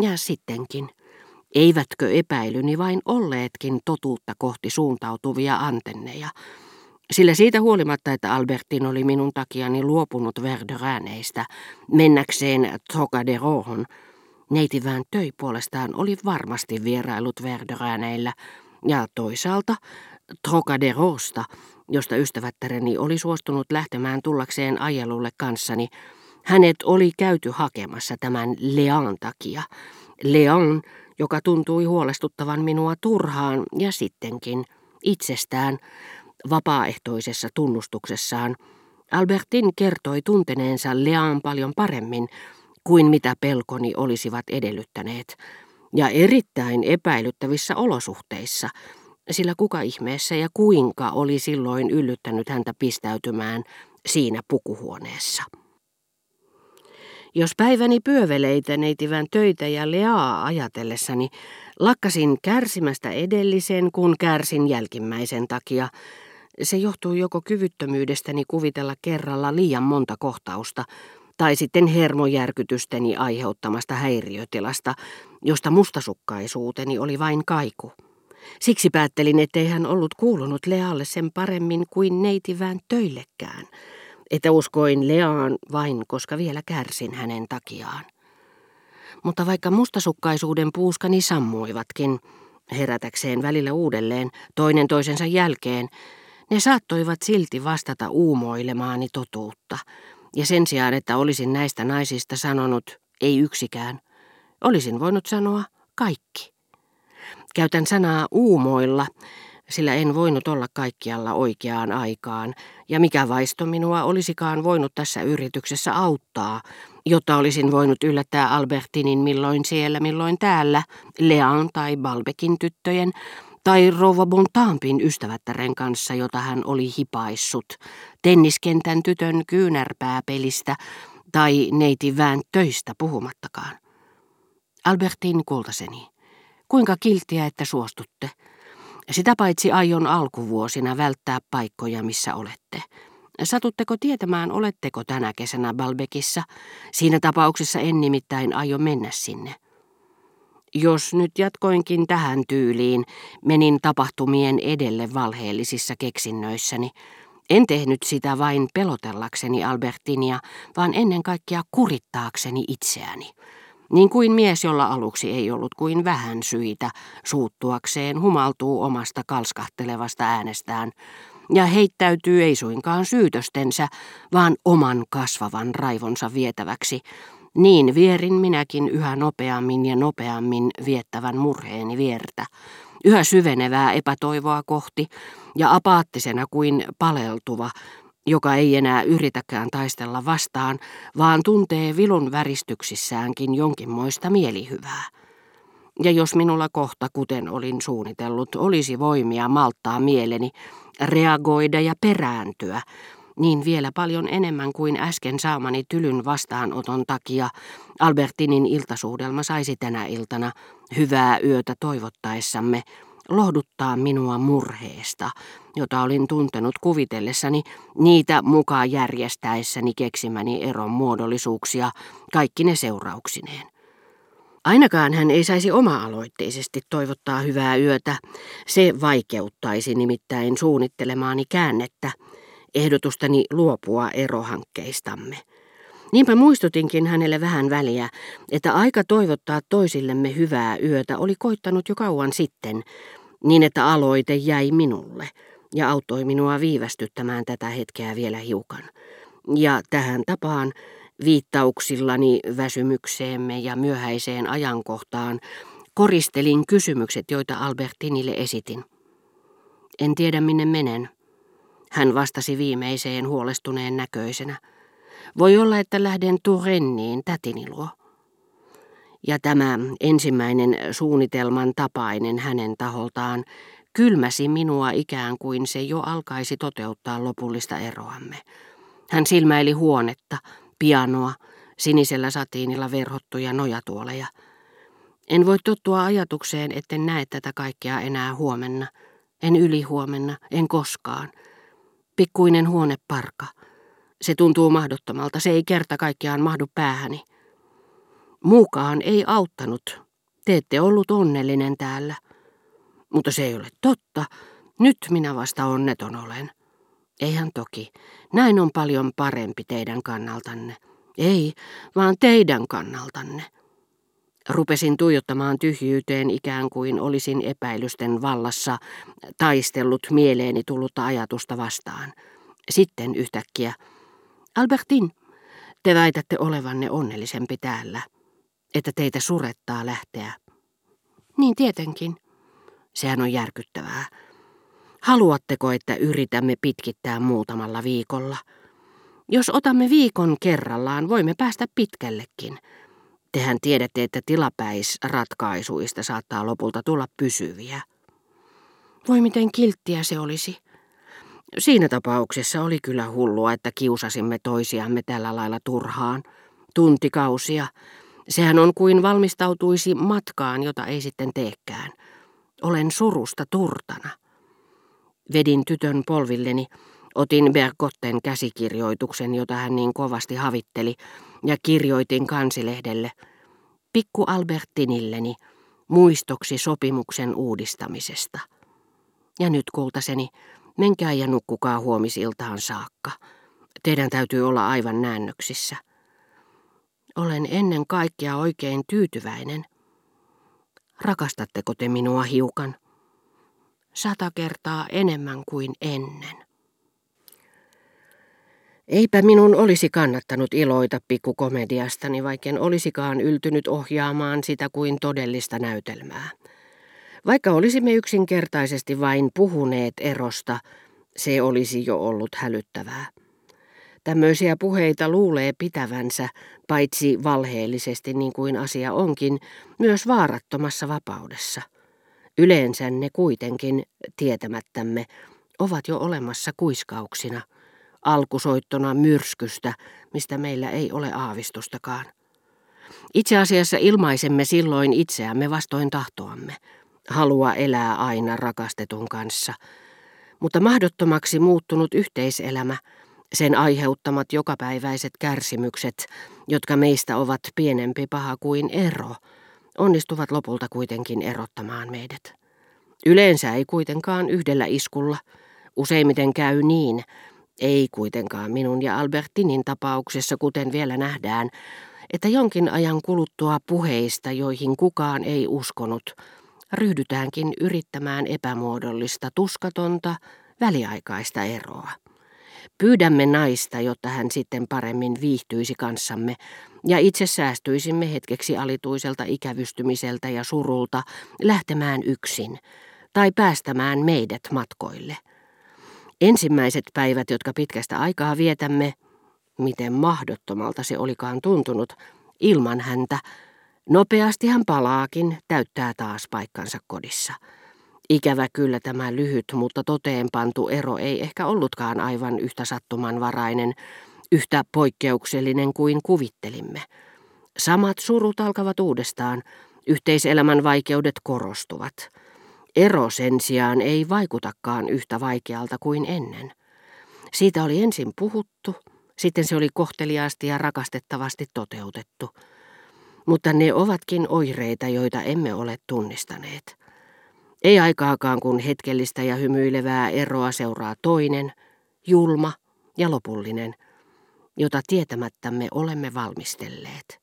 Ja sittenkin. Eivätkö epäilyni vain olleetkin totuutta kohti suuntautuvia antenneja? Sillä siitä huolimatta, että Albertin oli minun takiani luopunut Verderääneistä mennäkseen Trocaderohon, neiti Väntöi puolestaan oli varmasti vierailut Verderääneillä ja toisaalta Trocaderosta, josta ystävättäreni oli suostunut lähtemään tullakseen ajelulle kanssani, hänet oli käyty hakemassa tämän Lean takia. Leon, joka tuntui huolestuttavan minua turhaan ja sittenkin itsestään vapaaehtoisessa tunnustuksessaan, Albertin kertoi tunteneensa Lean paljon paremmin kuin mitä pelkoni olisivat edellyttäneet, ja erittäin epäilyttävissä olosuhteissa, sillä kuka ihmeessä ja kuinka oli silloin yllyttänyt häntä pistäytymään siinä pukuhuoneessa. Jos päiväni pyöveleitä neitivän töitä ja leaa ajatellessani, lakkasin kärsimästä edellisen, kun kärsin jälkimmäisen takia. Se johtuu joko kyvyttömyydestäni kuvitella kerralla liian monta kohtausta, tai sitten hermojärkytysteni aiheuttamasta häiriötilasta, josta mustasukkaisuuteni oli vain kaiku. Siksi päättelin, ettei hän ollut kuulunut Lealle sen paremmin kuin neitivään töillekään – että uskoin Leaan vain, koska vielä kärsin hänen takiaan. Mutta vaikka mustasukkaisuuden puuskani sammuivatkin, herätäkseen välillä uudelleen, toinen toisensa jälkeen, ne saattoivat silti vastata uumoilemaani totuutta. Ja sen sijaan, että olisin näistä naisista sanonut, ei yksikään, olisin voinut sanoa kaikki. Käytän sanaa uumoilla, sillä en voinut olla kaikkialla oikeaan aikaan, ja mikä vaisto minua olisikaan voinut tässä yrityksessä auttaa, jotta olisin voinut yllättää Albertinin milloin siellä, milloin täällä, Lean tai Balbekin tyttöjen, tai Rova Bontampin ystävättären kanssa, jota hän oli hipaissut, tenniskentän tytön kyynärpääpelistä tai neiti vään töistä puhumattakaan. Albertin kultaseni, kuinka kiltiä, että suostutte. Sitä paitsi aion alkuvuosina välttää paikkoja, missä olette. Satutteko tietämään, oletteko tänä kesänä Balbekissa? Siinä tapauksessa en nimittäin aio mennä sinne. Jos nyt jatkoinkin tähän tyyliin, menin tapahtumien edelle valheellisissa keksinnöissäni. En tehnyt sitä vain pelotellakseni Albertinia, vaan ennen kaikkea kurittaakseni itseäni. Niin kuin mies, jolla aluksi ei ollut kuin vähän syitä suuttuakseen, humaltuu omasta kalskahtelevasta äänestään ja heittäytyy ei suinkaan syytöstensä, vaan oman kasvavan raivonsa vietäväksi. Niin vierin minäkin yhä nopeammin ja nopeammin viettävän murheeni viertä, yhä syvenevää epätoivoa kohti ja apaattisena kuin paleltuva, joka ei enää yritäkään taistella vastaan, vaan tuntee vilun väristyksissäänkin jonkinmoista mielihyvää. Ja jos minulla kohta, kuten olin suunnitellut, olisi voimia malttaa mieleni, reagoida ja perääntyä, niin vielä paljon enemmän kuin äsken saamani tylyn vastaanoton takia Albertinin iltasuudelma saisi tänä iltana hyvää yötä toivottaessamme lohduttaa minua murheesta, jota olin tuntenut kuvitellessani niitä mukaan järjestäessäni keksimäni eron muodollisuuksia, kaikki ne seurauksineen. Ainakaan hän ei saisi oma-aloitteisesti toivottaa hyvää yötä. Se vaikeuttaisi nimittäin suunnittelemaani käännettä, ehdotustani luopua erohankkeistamme. Niinpä muistutinkin hänelle vähän väliä, että aika toivottaa toisillemme hyvää yötä oli koittanut jo kauan sitten, niin että aloite jäi minulle ja auttoi minua viivästyttämään tätä hetkeä vielä hiukan. Ja tähän tapaan viittauksillani väsymykseemme ja myöhäiseen ajankohtaan koristelin kysymykset, joita Albertinille esitin. En tiedä minne menen. Hän vastasi viimeiseen huolestuneen näköisenä. Voi olla, että lähden Turenniin tätini luo. Ja tämä ensimmäinen suunnitelman tapainen hänen taholtaan kylmäsi minua ikään kuin se jo alkaisi toteuttaa lopullista eroamme. Hän silmäili huonetta, pianoa, sinisellä satiinilla verhottuja nojatuoleja. En voi tottua ajatukseen, etten näe tätä kaikkea enää huomenna. En ylihuomenna, en koskaan. Pikkuinen huoneparka. Se tuntuu mahdottomalta, se ei kerta kaikkiaan mahdu päähäni. Muukaan ei auttanut. Te ette ollut onnellinen täällä. Mutta se ei ole totta. Nyt minä vasta onneton olen. Eihän toki. Näin on paljon parempi teidän kannaltanne. Ei, vaan teidän kannaltanne. Rupesin tuijottamaan tyhjyyteen ikään kuin olisin epäilysten vallassa taistellut mieleeni tullutta ajatusta vastaan. Sitten yhtäkkiä. Albertin, te väitätte olevanne onnellisempi täällä, että teitä surettaa lähteä. Niin tietenkin. Sehän on järkyttävää. Haluatteko, että yritämme pitkittää muutamalla viikolla? Jos otamme viikon kerrallaan, voimme päästä pitkällekin. Tehän tiedätte, että tilapäisratkaisuista saattaa lopulta tulla pysyviä. Voi miten kilttiä se olisi. Siinä tapauksessa oli kyllä hullua, että kiusasimme toisiamme tällä lailla turhaan. Tuntikausia. Sehän on kuin valmistautuisi matkaan, jota ei sitten teekään. Olen surusta turtana. Vedin tytön polvilleni, otin Bergotten käsikirjoituksen, jota hän niin kovasti havitteli, ja kirjoitin kansilehdelle Pikku Albertinilleni muistoksi sopimuksen uudistamisesta. Ja nyt kultaseni, menkää ja nukkukaa huomisiltaan saakka. Teidän täytyy olla aivan nännöksissä. Olen ennen kaikkea oikein tyytyväinen. Rakastatteko te minua hiukan? Sata kertaa enemmän kuin ennen. Eipä minun olisi kannattanut iloita pikkukomediastani, vaikken olisikaan yltynyt ohjaamaan sitä kuin todellista näytelmää. Vaikka olisimme yksinkertaisesti vain puhuneet erosta, se olisi jo ollut hälyttävää. Tämmöisiä puheita luulee pitävänsä, paitsi valheellisesti niin kuin asia onkin, myös vaarattomassa vapaudessa. Yleensä ne kuitenkin, tietämättämme, ovat jo olemassa kuiskauksina – alkusoittona myrskystä, mistä meillä ei ole aavistustakaan. Itse asiassa ilmaisemme silloin itseämme vastoin tahtoamme, halua elää aina rakastetun kanssa, mutta mahdottomaksi muuttunut yhteiselämä, sen aiheuttamat jokapäiväiset kärsimykset, jotka meistä ovat pienempi paha kuin ero, onnistuvat lopulta kuitenkin erottamaan meidät. Yleensä ei kuitenkaan yhdellä iskulla, useimmiten käy niin, ei kuitenkaan minun ja Albertinin tapauksessa, kuten vielä nähdään, että jonkin ajan kuluttua puheista, joihin kukaan ei uskonut, ryhdytäänkin yrittämään epämuodollista, tuskatonta, väliaikaista eroa. Pyydämme naista, jotta hän sitten paremmin viihtyisi kanssamme, ja itse säästyisimme hetkeksi alituiselta ikävystymiseltä ja surulta lähtemään yksin, tai päästämään meidät matkoille. Ensimmäiset päivät, jotka pitkästä aikaa vietämme, miten mahdottomalta se olikaan tuntunut, ilman häntä, nopeasti hän palaakin, täyttää taas paikkansa kodissa. Ikävä kyllä tämä lyhyt, mutta toteenpantu ero ei ehkä ollutkaan aivan yhtä sattumanvarainen, yhtä poikkeuksellinen kuin kuvittelimme. Samat surut alkavat uudestaan, yhteiselämän vaikeudet korostuvat – Ero sen sijaan ei vaikutakaan yhtä vaikealta kuin ennen. Siitä oli ensin puhuttu, sitten se oli kohteliaasti ja rakastettavasti toteutettu. Mutta ne ovatkin oireita, joita emme ole tunnistaneet. Ei aikaakaan, kun hetkellistä ja hymyilevää eroa seuraa toinen, julma ja lopullinen, jota tietämättämme olemme valmistelleet.